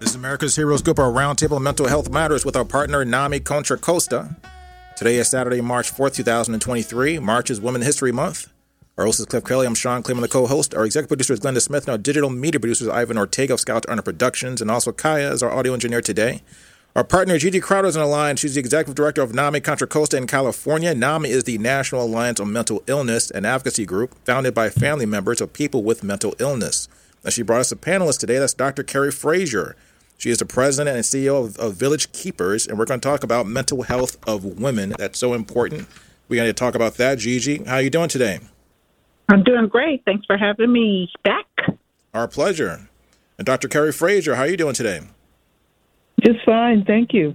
This is America's Heroes Group, our roundtable mental health matters with our partner NAMI Contra Costa. Today is Saturday, March 4th, 2023. March is Women History Month. Our host is Cliff Kelly. I'm Sean Claiborne, the co-host. Our executive producer is Glenda Smith, and our digital media producer is Ivan Ortega of Scout Earner Productions, and also Kaya is our audio engineer today. Our partner Gigi Crowder is on the line. She's the executive director of NAMI Contra Costa in California. NAMI is the National Alliance on Mental Illness and Advocacy Group founded by family members of people with mental illness. And she brought us a panelist today. That's Dr. Carrie Frazier. She is the president and CEO of, of, Village Keepers, and we're going to talk about mental health of women. That's so important. We're going to talk about that. Gigi, how are you doing today? I'm doing great. Thanks for having me back. Our pleasure. And Dr. Carrie Frazier, how are you doing today? Just fine, thank you.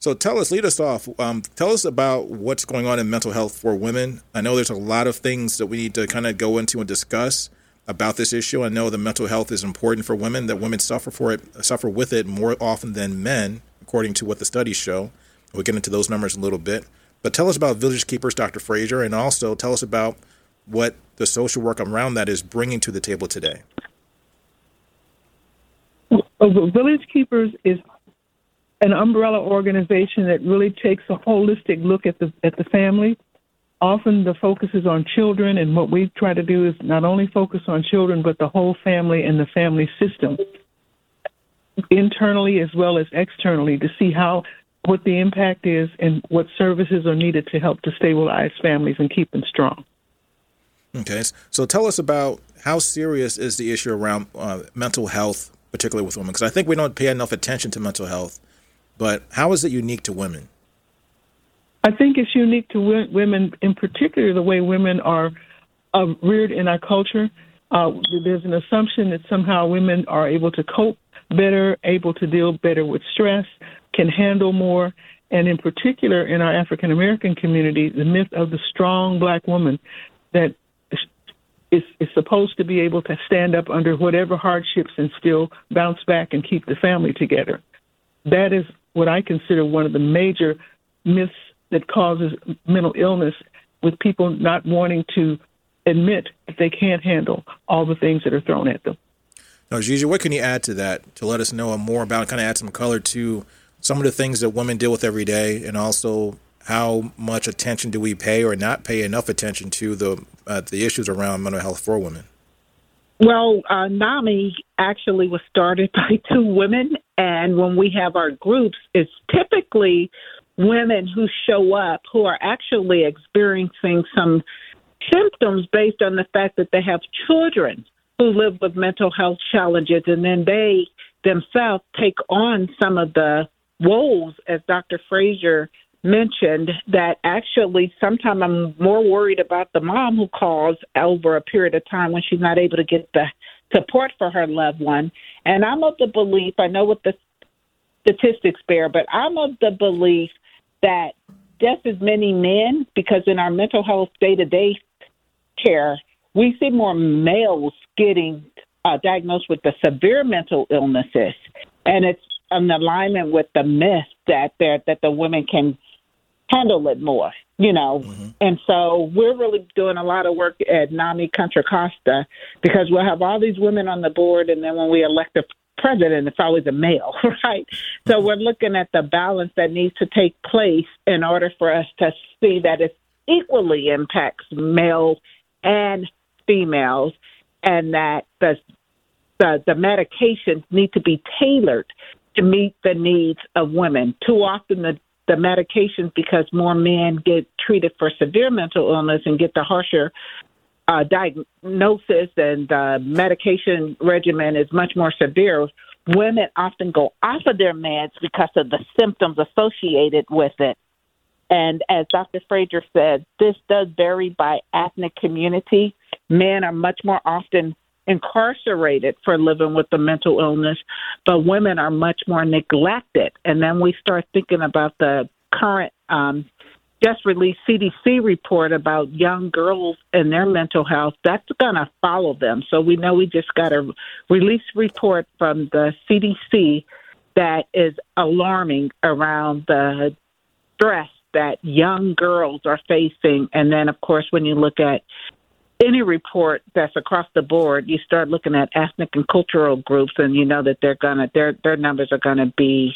So tell us, lead us off. Um, tell us about what's going on in mental health for women. I know there's a lot of things that we need to kind of go into and discuss about this issue. I know that mental health is important for women, that women suffer for it, suffer with it more often than men, according to what the studies show. We'll get into those numbers in a little bit. But tell us about Village Keepers, Dr. Frazier, and also tell us about what the social work around that is bringing to the table today. Village Keepers is an umbrella organization that really takes a holistic look at the at the family often the focus is on children, and what we try to do is not only focus on children, but the whole family and the family system, internally as well as externally, to see how what the impact is and what services are needed to help to stabilize families and keep them strong. Okay, so tell us about how serious is the issue around uh, mental health, particularly with women? Because I think we don't pay enough attention to mental health, but how is it unique to women? I think it's unique to women, in particular, the way women are uh, reared in our culture. Uh, there's an assumption that somehow women are able to cope better, able to deal better with stress, can handle more. And in particular, in our African American community, the myth of the strong black woman that is, is supposed to be able to stand up under whatever hardships and still bounce back and keep the family together. That is what I consider one of the major myths that causes mental illness with people not wanting to admit that they can't handle all the things that are thrown at them. Now, Gigi, what can you add to that to let us know more about, kind of add some color to some of the things that women deal with every day, and also how much attention do we pay or not pay enough attention to the uh, the issues around mental health for women? Well, uh, NAMI actually was started by two women, and when we have our groups, it's typically women who show up who are actually experiencing some symptoms based on the fact that they have children who live with mental health challenges and then they themselves take on some of the woes as Dr. Frazier mentioned that actually sometimes I'm more worried about the mom who calls over a period of time when she's not able to get the support for her loved one. And I'm of the belief, I know what the statistics bear, but I'm of the belief that just as many men, because in our mental health day to day care, we see more males getting uh, diagnosed with the severe mental illnesses, and it's an alignment with the myth that there that the women can handle it more, you know. Mm-hmm. And so we're really doing a lot of work at NAMI Contra Costa because we'll have all these women on the board, and then when we elect a president, it's always a male, right? So mm-hmm. we're looking at the balance that needs to take place in order for us to see that it equally impacts male and females, and that the the, the medications need to be tailored to meet the needs of women. Too often, the the medications, because more men get treated for severe mental illness and get the harsher uh, diagnosis and the medication regimen is much more severe, women often go off of their meds because of the symptoms associated with it. And as Dr. Frazier said, this does vary by ethnic community. Men are much more often incarcerated for living with the mental illness, but women are much more neglected. And then we start thinking about the current um, just released CDC report about young girls and their mental health. That's going to follow them. So we know we just got a release report from the CDC that is alarming around the stress that young girls are facing. And then, of course, when you look at any report that's across the board, you start looking at ethnic and cultural groups, and you know that they're gonna their their numbers are gonna be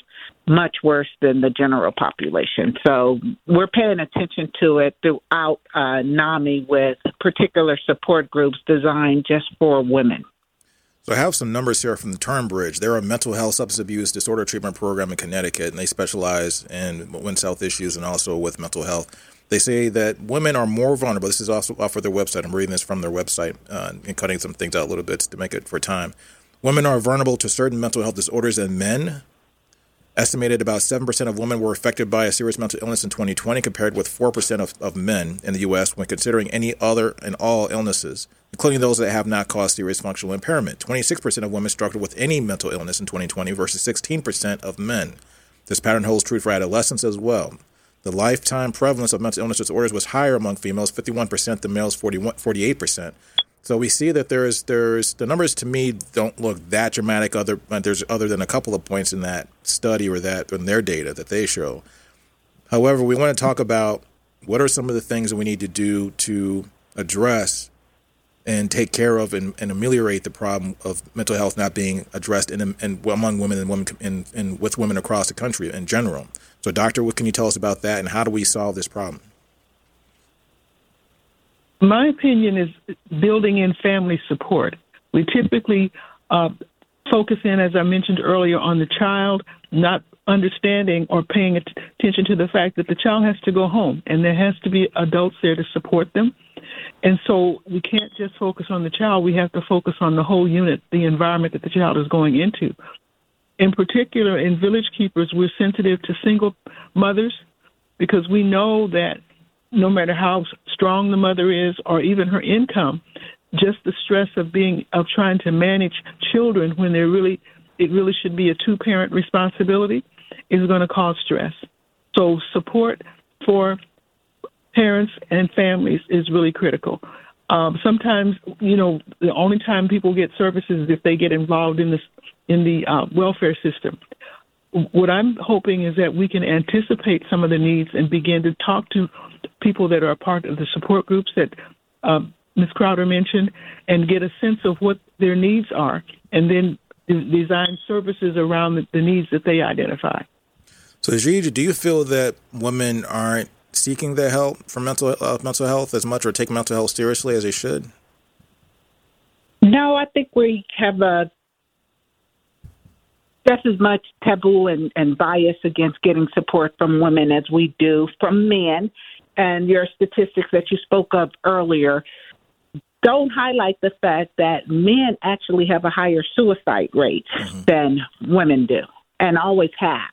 much worse than the general population. So we're paying attention to it throughout uh, NAMI with particular support groups designed just for women. So I have some numbers here from the Turnbridge. They're a mental health substance abuse disorder treatment program in Connecticut, and they specialize in women's health issues and also with mental health. They say that women are more vulnerable. This is also off of their website. I'm reading this from their website uh, and cutting some things out a little bit to make it for time. Women are vulnerable to certain mental health disorders than men. Estimated about 7% of women were affected by a serious mental illness in 2020, compared with 4% of, of men in the U.S. when considering any other and all illnesses, including those that have not caused serious functional impairment. 26% of women struggled with any mental illness in 2020 versus 16% of men. This pattern holds true for adolescents as well. The lifetime prevalence of mental illness disorders was higher among females, 51% than males, 41, 48%. So we see that there is there's the numbers to me don't look that dramatic. Other uh, there's other than a couple of points in that study or that in their data that they show. However, we want to talk about what are some of the things that we need to do to address and take care of and, and ameliorate the problem of mental health not being addressed in, in among women and women in, in with women across the country in general. So, doctor, what can you tell us about that, and how do we solve this problem? My opinion is building in family support. We typically uh, focus in, as I mentioned earlier, on the child, not understanding or paying attention to the fact that the child has to go home and there has to be adults there to support them. And so we can't just focus on the child, we have to focus on the whole unit, the environment that the child is going into. In particular, in Village Keepers, we're sensitive to single mothers because we know that no matter how strong the mother is or even her income, just the stress of being of trying to manage children when they're really it really should be a two parent responsibility is going to cause stress. So support for parents and families is really critical. Um, sometimes, you know, the only time people get services is if they get involved in this in the uh, welfare system what I'm hoping is that we can anticipate some of the needs and begin to talk to people that are a part of the support groups that um, Ms. Crowder mentioned and get a sense of what their needs are and then design services around the, the needs that they identify. So, Gigi, do you feel that women aren't seeking their help for mental uh, mental health as much or take mental health seriously as they should? No, I think we have a just as much taboo and, and bias against getting support from women as we do from men. And your statistics that you spoke of earlier don't highlight the fact that men actually have a higher suicide rate mm-hmm. than women do and always have.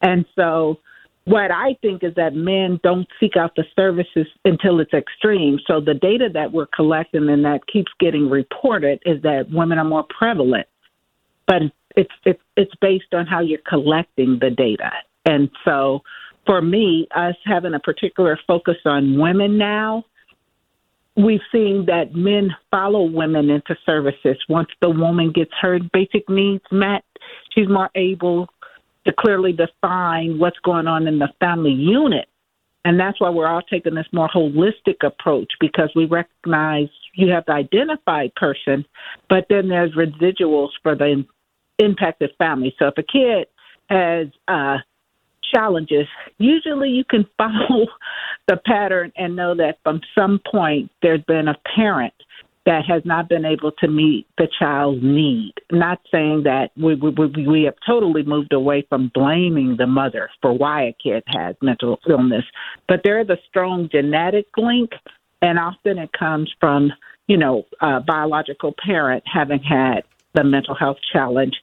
And so what I think is that men don't seek out the services until it's extreme. So the data that we're collecting and that keeps getting reported is that women are more prevalent. But it's it's it's based on how you're collecting the data. And so for me, us having a particular focus on women now, we've seen that men follow women into services. Once the woman gets her basic needs met, she's more able to clearly define what's going on in the family unit. And that's why we're all taking this more holistic approach because we recognize you have the identified person, but then there's residuals for the impacted family. So if a kid has uh, challenges, usually you can follow the pattern and know that from some point there's been a parent that has not been able to meet the child's need. Not saying that we, we, we have totally moved away from blaming the mother for why a kid has mental illness, but there is a strong genetic link, and often it comes from, you know, a biological parent having had the mental health challenge.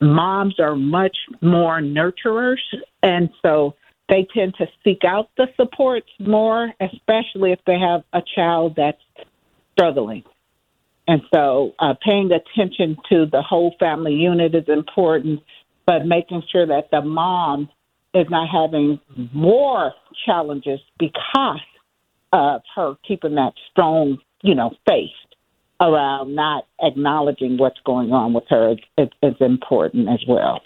Moms are much more nurturers, and so they tend to seek out the supports more, especially if they have a child that's struggling. And so uh, paying attention to the whole family unit is important, but making sure that the mom is not having more challenges because of her keeping that strong, you know, faith around not acknowledging what's going on with her is, is important as well.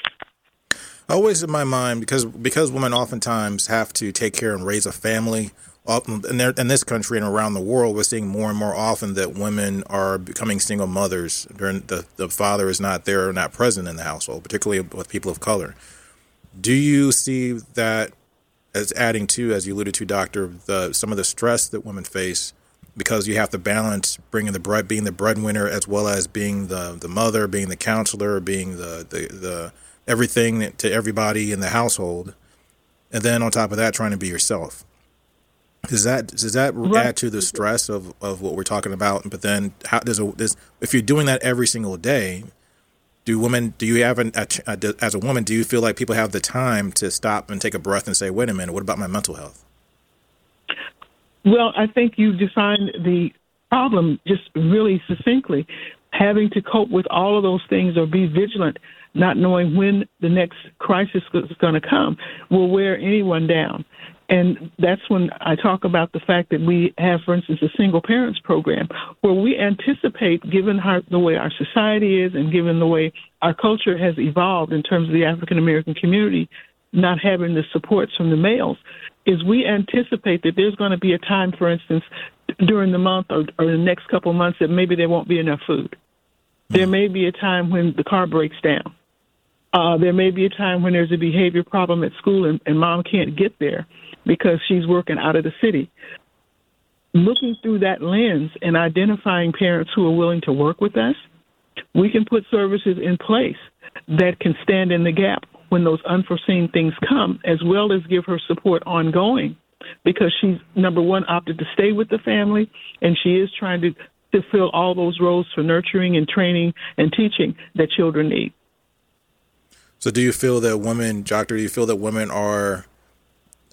Always in my mind, because because women oftentimes have to take care and raise a family. In, there, in this country and around the world, we're seeing more and more often that women are becoming single mothers. The, the father is not there or not present in the household, particularly with people of color. Do you see that as adding to, as you alluded to, Doctor, the some of the stress that women face because you have to balance bringing the bread, being the breadwinner, as well as being the the mother, being the counselor, being the the, the everything to everybody in the household, and then on top of that, trying to be yourself. Does that does that right. add to the stress of, of what we're talking about? But then, how does a does, if you're doing that every single day, do women do you have an, as a woman do you feel like people have the time to stop and take a breath and say, wait a minute, what about my mental health? Well, I think you defined the problem just really succinctly. Having to cope with all of those things or be vigilant, not knowing when the next crisis is going to come, will wear anyone down. And that's when I talk about the fact that we have, for instance, a single parents program where we anticipate, given how, the way our society is and given the way our culture has evolved in terms of the African American community, not having the supports from the males, is we anticipate that there's going to be a time, for instance, during the month or, or the next couple of months that maybe there won't be enough food. There mm. may be a time when the car breaks down. Uh, there may be a time when there's a behavior problem at school and, and mom can't get there because she's working out of the city. Looking through that lens and identifying parents who are willing to work with us, we can put services in place that can stand in the gap when those unforeseen things come, as well as give her support ongoing because she's number one opted to stay with the family and she is trying to, to fill all those roles for nurturing and training and teaching that children need. So do you feel that women, doctor, do you feel that women are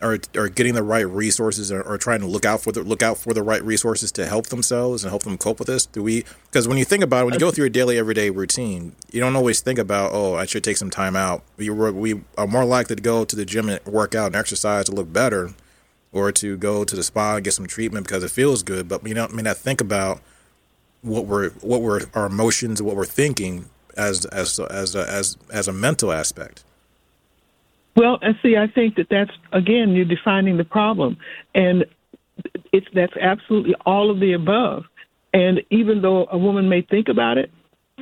are are getting the right resources or, or, trying to look out for the look out for the right resources to help themselves and help them cope with this? Do we? Because when you think about it, when you go through your daily everyday routine, you don't always think about oh I should take some time out. We we are more likely to go to the gym and work out and exercise to look better, or to go to the spa and get some treatment because it feels good. But we don't may not think about what we're what we're our emotions what we're thinking as as as a, as as a mental aspect. Well, and see, I think that that's again you're defining the problem, and it's that's absolutely all of the above. And even though a woman may think about it,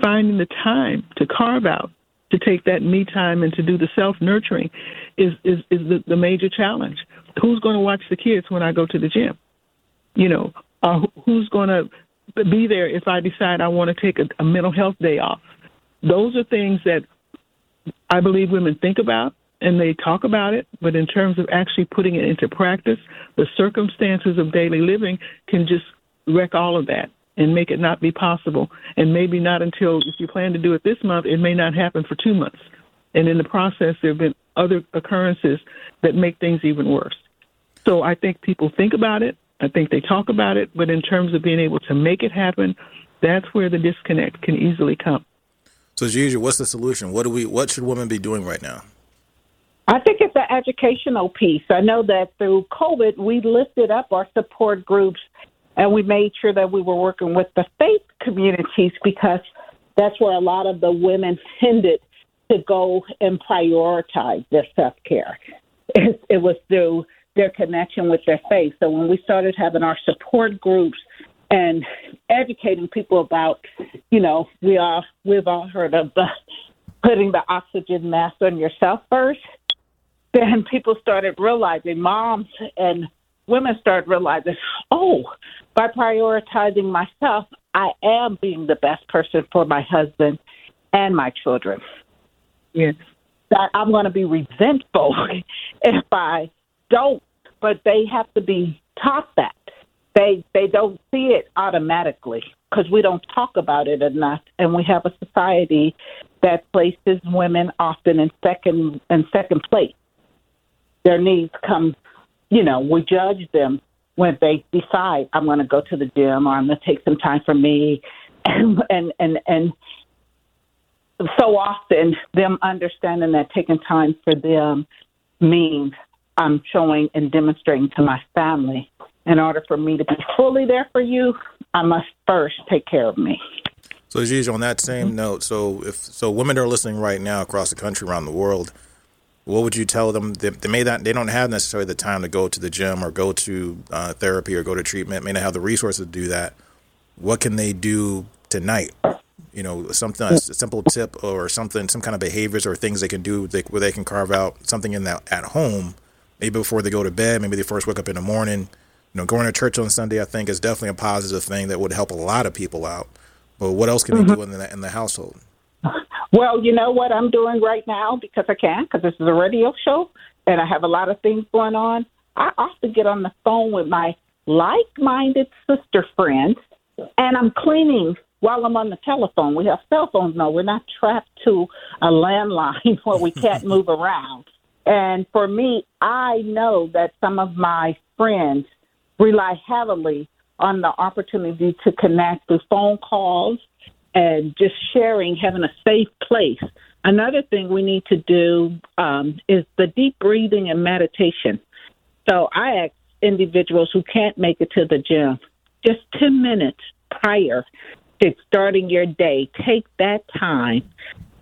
finding the time to carve out to take that me time and to do the self nurturing is is is the, the major challenge. Who's going to watch the kids when I go to the gym? You know, uh, who's going to be there if I decide I want to take a, a mental health day off? Those are things that I believe women think about and they talk about it, but in terms of actually putting it into practice, the circumstances of daily living can just wreck all of that and make it not be possible. And maybe not until, if you plan to do it this month, it may not happen for two months. And in the process, there have been other occurrences that make things even worse. So I think people think about it. I think they talk about it. But in terms of being able to make it happen, that's where the disconnect can easily come. So, Gigi, what's the solution? What do we? What should women be doing right now? I think it's an educational piece. I know that through COVID, we lifted up our support groups and we made sure that we were working with the faith communities because that's where a lot of the women tended to go and prioritize their self care. It, it was through their connection with their faith. So when we started having our support groups and educating people about, you know, we all we've all heard of the putting the oxygen mask on yourself first then people started realizing, moms and women started realizing, oh, by prioritizing myself, I am being the best person for my husband and my children. Yes. That I'm going to be resentful if I don't, but they have to be taught that. They they don't see it automatically because we don't talk about it enough, and we have a society that places women often in second in second place their needs come, you know, we judge them when they decide I'm going to go to the gym or I'm going to take some time for me. and and and, and so often them understanding that taking time for them means I'm showing and demonstrating to my family in order for me to be fully there for you, I must first take care of me. So, Aziz, on that same note, so if so, women are listening right now across the country, around the world. What would you tell them? They, they may not, they don't have necessarily the time to go to the gym or go to uh, therapy or go to treatment. May not have the resources to do that. What can they do tonight? You know, something a simple tip or something, some kind of behaviors or things they can do they, where they can carve out something in that at home, maybe before they go to bed, maybe they first wake up in the morning. You know, going to church on Sunday, I think, is definitely a positive thing that would help a lot of people out. But what else can mm-hmm. they do in the, in the household? Well, you know what I'm doing right now because I can, because this is a radio show and I have a lot of things going on. I often get on the phone with my like minded sister friends and I'm cleaning while I'm on the telephone. We have cell phones now. We're not trapped to a landline where we can't move around. And for me, I know that some of my friends rely heavily on the opportunity to connect through phone calls and just sharing, having a safe place. Another thing we need to do um, is the deep breathing and meditation. So I ask individuals who can't make it to the gym just 10 minutes prior to starting your day, take that time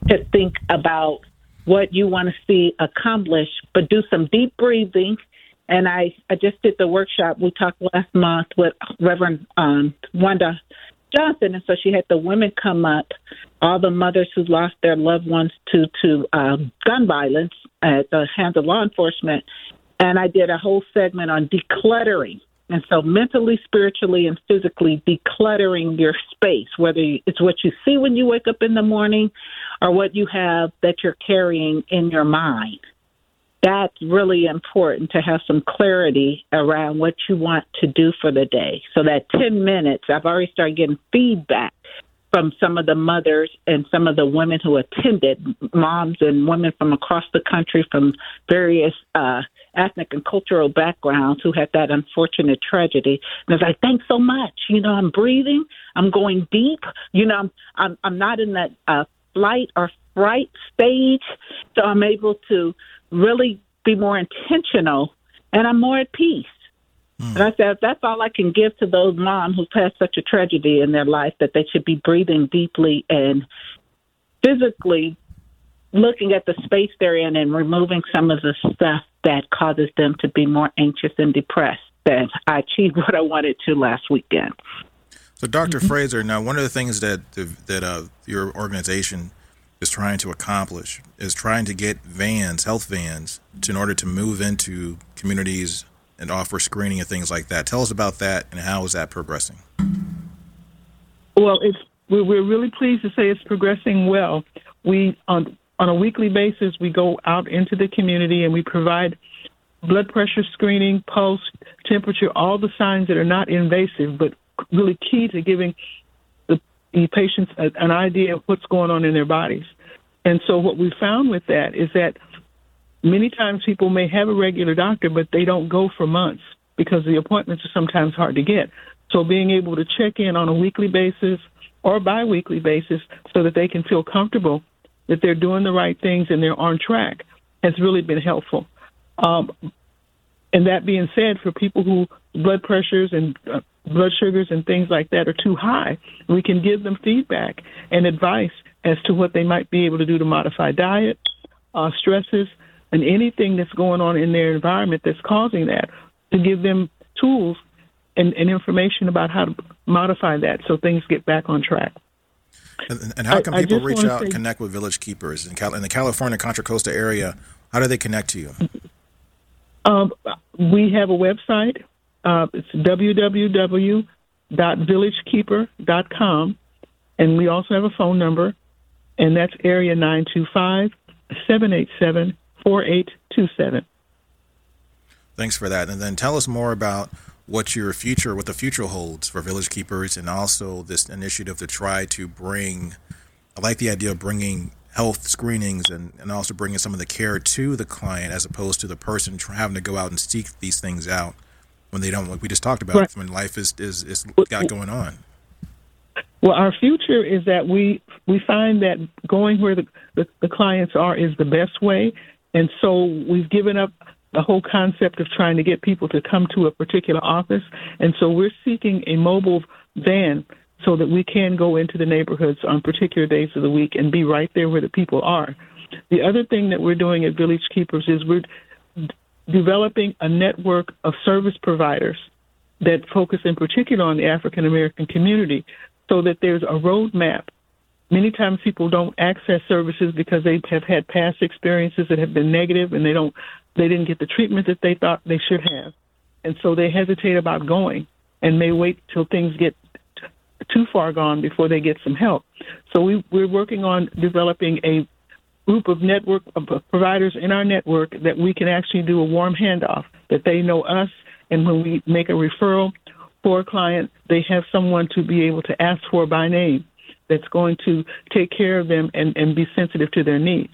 to think about what you want to see accomplished, but do some deep breathing and I, I just did the workshop. We talked last month with Reverend um, Wanda Johnson, and so she had the women come up, all the mothers who lost their loved ones to to um, gun violence at the hands of law enforcement, and I did a whole segment on decluttering. And so, mentally, spiritually, and physically decluttering your space, whether it's what you see when you wake up in the morning or what you have that you're carrying in your mind that's really important to have some clarity around what you want to do for the day. So that 10 minutes, I've already started getting feedback from some of the mothers and some of the women who attended, moms and women from across the country from various uh, ethnic and cultural backgrounds who had that unfortunate tragedy. And I was like, thanks so much. You know, I'm breathing, I'm going deep. You know, I'm I'm, I'm not in that uh, flight or fright stage, so I'm able to really be more intentional and I'm more at peace. Mm. And I said, that's all I can give to those moms who've had such a tragedy in their life that they should be breathing deeply and physically looking at the space they're in and removing some of the stuff that causes them to be more anxious and depressed. That I achieved what I wanted to last weekend. So, doctor mm-hmm. Frazier, now one of the things that that uh, your organization is trying to accomplish is trying to get vans, health vans, to, in order to move into communities and offer screening and things like that. Tell us about that and how is that progressing? Well, it's we're really pleased to say it's progressing well. We on on a weekly basis we go out into the community and we provide blood pressure screening, pulse, temperature, all the signs that are not invasive but really key to giving the patients an idea of what's going on in their bodies. And so what we found with that is that many times people may have a regular doctor, but they don't go for months because the appointments are sometimes hard to get. So being able to check in on a weekly basis or biweekly basis so that they can feel comfortable that they're doing the right things and they're on track has really been helpful. Um, and that being said, for people who blood pressures and uh, blood sugars and things like that are too high, we can give them feedback and advice as to what they might be able to do to modify diet, uh, stresses, and anything that's going on in their environment that's causing that, to give them tools and, and information about how to modify that so things get back on track. And, and how can I, people I reach out and connect with Village Keepers in, Cal- in the California Contra Costa area? How do they connect to you? Um, we have a website. Uh, it's www.villagekeeper.com. And we also have a phone number, and that's area 925 787 4827. Thanks for that. And then tell us more about what your future, what the future holds for Village Keepers, and also this initiative to try to bring. I like the idea of bringing health screenings and, and also bringing some of the care to the client as opposed to the person having to go out and seek these things out when they don't like we just talked about right. when life is is is got going on Well, our future is that we we find that going where the, the, the clients are is the best way, and so we've given up the whole concept of trying to get people to come to a particular office, and so we're seeking a mobile van so that we can go into the neighborhoods on particular days of the week and be right there where the people are. The other thing that we're doing at Village Keepers is we're developing a network of service providers that focus in particular on the African American community so that there's a roadmap. Many times people don't access services because they have had past experiences that have been negative and they don't they didn't get the treatment that they thought they should have. And so they hesitate about going and may wait till things get too far gone before they get some help. So we, we're working on developing a group of network of providers in our network that we can actually do a warm handoff, that they know us, and when we make a referral for a client, they have someone to be able to ask for by name that's going to take care of them and, and be sensitive to their needs.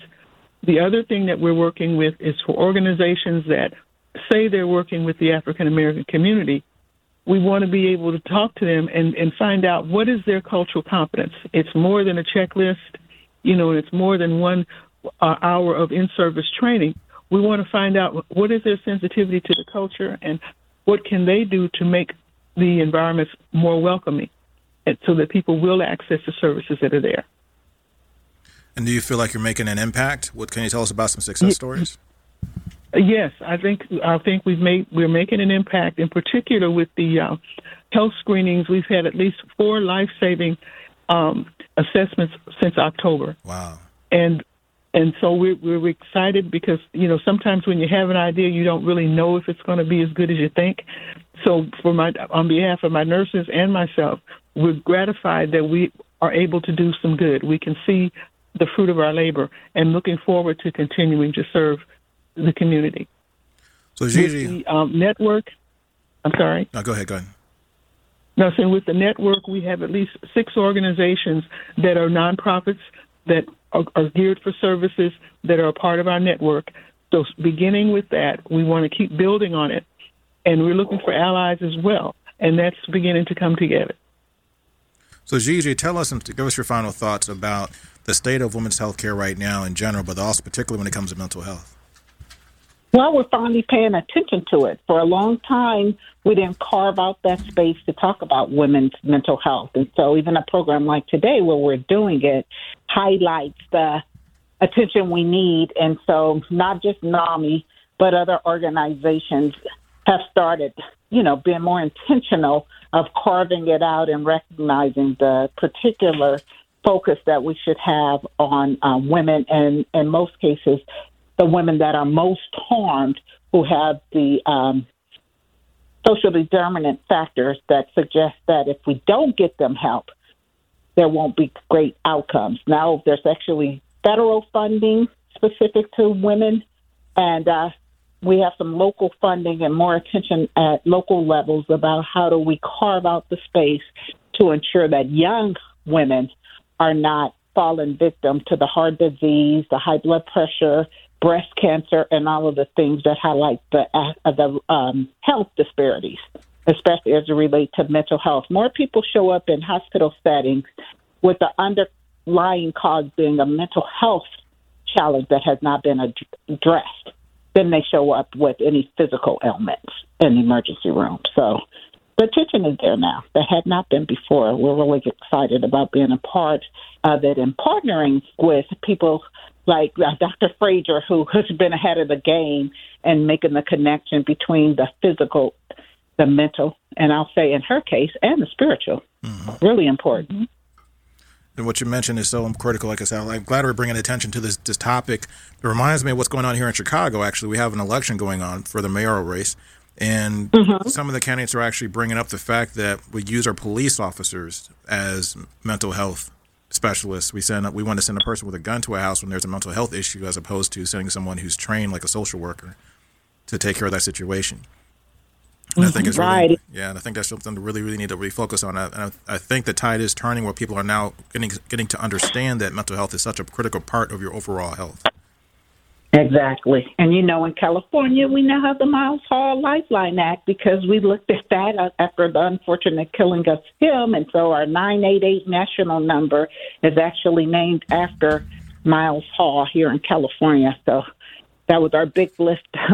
The other thing that we're working with is for organizations that say they're working with the African American community. We want to be able to talk to them and, and find out what is their cultural competence. It's more than a checklist, you know, it's more than one uh, hour of in service training. We want to find out what is their sensitivity to the culture and what can they do to make the environments more welcoming so that people will access the services that are there. And do you feel like you're making an impact? What can you tell us about some success stories? Yes, I think I think we've made we're making an impact. In particular, with the uh, health screenings, we've had at least four life saving um, assessments since October. Wow! And and so we're, we're excited because you know sometimes when you have an idea, you don't really know if it's going to be as good as you think. So for my on behalf of my nurses and myself, we're gratified that we are able to do some good. We can see the fruit of our labor and looking forward to continuing to serve the community. So Gigi, the um, network. I'm sorry. No, go ahead. Go ahead. No, so with the network, we have at least six organizations that are nonprofits that are, are geared for services that are a part of our network. So, beginning with that, we want to keep building on it, and we're looking for allies as well, and that's beginning to come together. So, Gigi, tell us and give us your final thoughts about the state of women's health care right now in general, but also particularly when it comes to mental health. Well, we're finally paying attention to it. For a long time, we didn't carve out that space to talk about women's mental health. And so, even a program like today, where we're doing it, highlights the attention we need. And so, not just NAMI, but other organizations have started, you know, being more intentional of carving it out and recognizing the particular focus that we should have on um, women and in most cases the women that are most harmed who have the um, socially determinant factors that suggest that if we don't get them help, there won't be great outcomes. Now, there's actually federal funding specific to women, and uh, we have some local funding and more attention at local levels about how do we carve out the space to ensure that young women are not falling victim to the heart disease, the high blood pressure, breast cancer, and all of the things that highlight the uh, the um, health disparities, especially as it relates to mental health. More people show up in hospital settings with the underlying cause being a mental health challenge that has not been addressed than they show up with any physical ailments in the emergency room. So the attention is there now that had not been before. We're really excited about being a part of it and partnering with people like uh, Dr. Frazier, who has been ahead of the game and making the connection between the physical, the mental, and I'll say in her case, and the spiritual. Mm-hmm. Really important. And what you mentioned is so critical. Like I said, I'm glad we're bringing attention to this this topic. It reminds me of what's going on here in Chicago. Actually, we have an election going on for the mayoral race, and mm-hmm. some of the candidates are actually bringing up the fact that we use our police officers as mental health specialists. We send we want to send a person with a gun to a house when there's a mental health issue, as opposed to sending someone who's trained like a social worker to take care of that situation. And I mm-hmm. think it's right. really, yeah, and I think that's something to really, really need to refocus on. And I, I think the tide is turning where people are now getting getting to understand that mental health is such a critical part of your overall health. Exactly. And you know, in California, we now have the Miles Hall Lifeline Act because we looked at that after the unfortunate killing of him. And so our 988 national number is actually named after Miles Hall here in California. So that was our big lift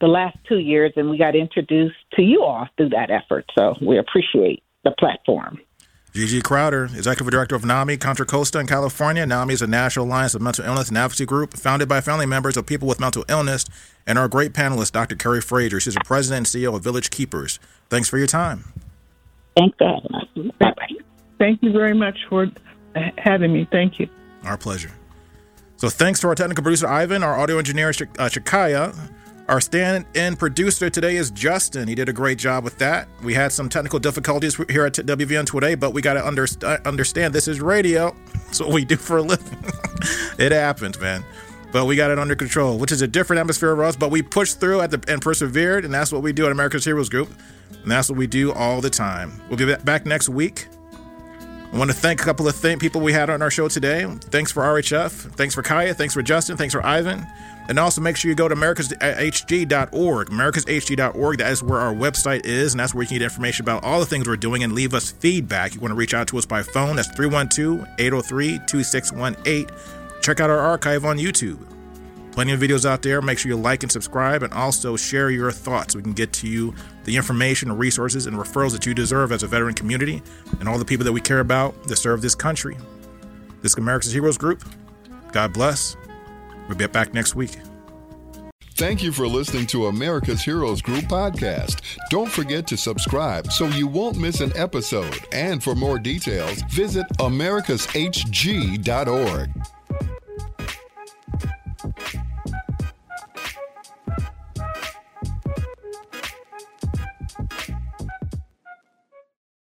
the last two years, and we got introduced to you all through that effort. So we appreciate the platform. Gigi Crowder, Executive Director of NAMI Contra Costa in California. NAMI is a national alliance of mental illness and advocacy group founded by family members of people with mental illness. And our great panelist, Dr. Carrie Frazier. She's the president and CEO of Village Keepers. Thanks for your time. Thanks for having us. Bye-bye. Thank you very much for having me. Thank you. Our pleasure. So thanks to our technical producer, Ivan, our audio engineer, uh, Shakaya, our stand in producer today is Justin. He did a great job with that. We had some technical difficulties here at WVN today, but we got to underst- uh, understand this is radio. It's what we do for a living. it happens, man. But we got it under control, which is a different atmosphere for us. But we pushed through at the, and persevered, and that's what we do at America's Heroes Group. And that's what we do all the time. We'll be back next week. I want to thank a couple of th- people we had on our show today. Thanks for RHF. Thanks for Kaya. Thanks for Justin. Thanks for Ivan. And also make sure you go to americashg.org. Americashg.org. That is where our website is, and that's where you can get information about all the things we're doing and leave us feedback. You want to reach out to us by phone. That's 312 803 2618. Check out our archive on YouTube. Plenty of videos out there. Make sure you like and subscribe and also share your thoughts we can get to you the information, resources, and referrals that you deserve as a veteran community and all the people that we care about that serve this country. This is America's Heroes Group. God bless. We'll be back next week. Thank you for listening to America's Heroes Group podcast. Don't forget to subscribe so you won't miss an episode. And for more details, visit americashg.org.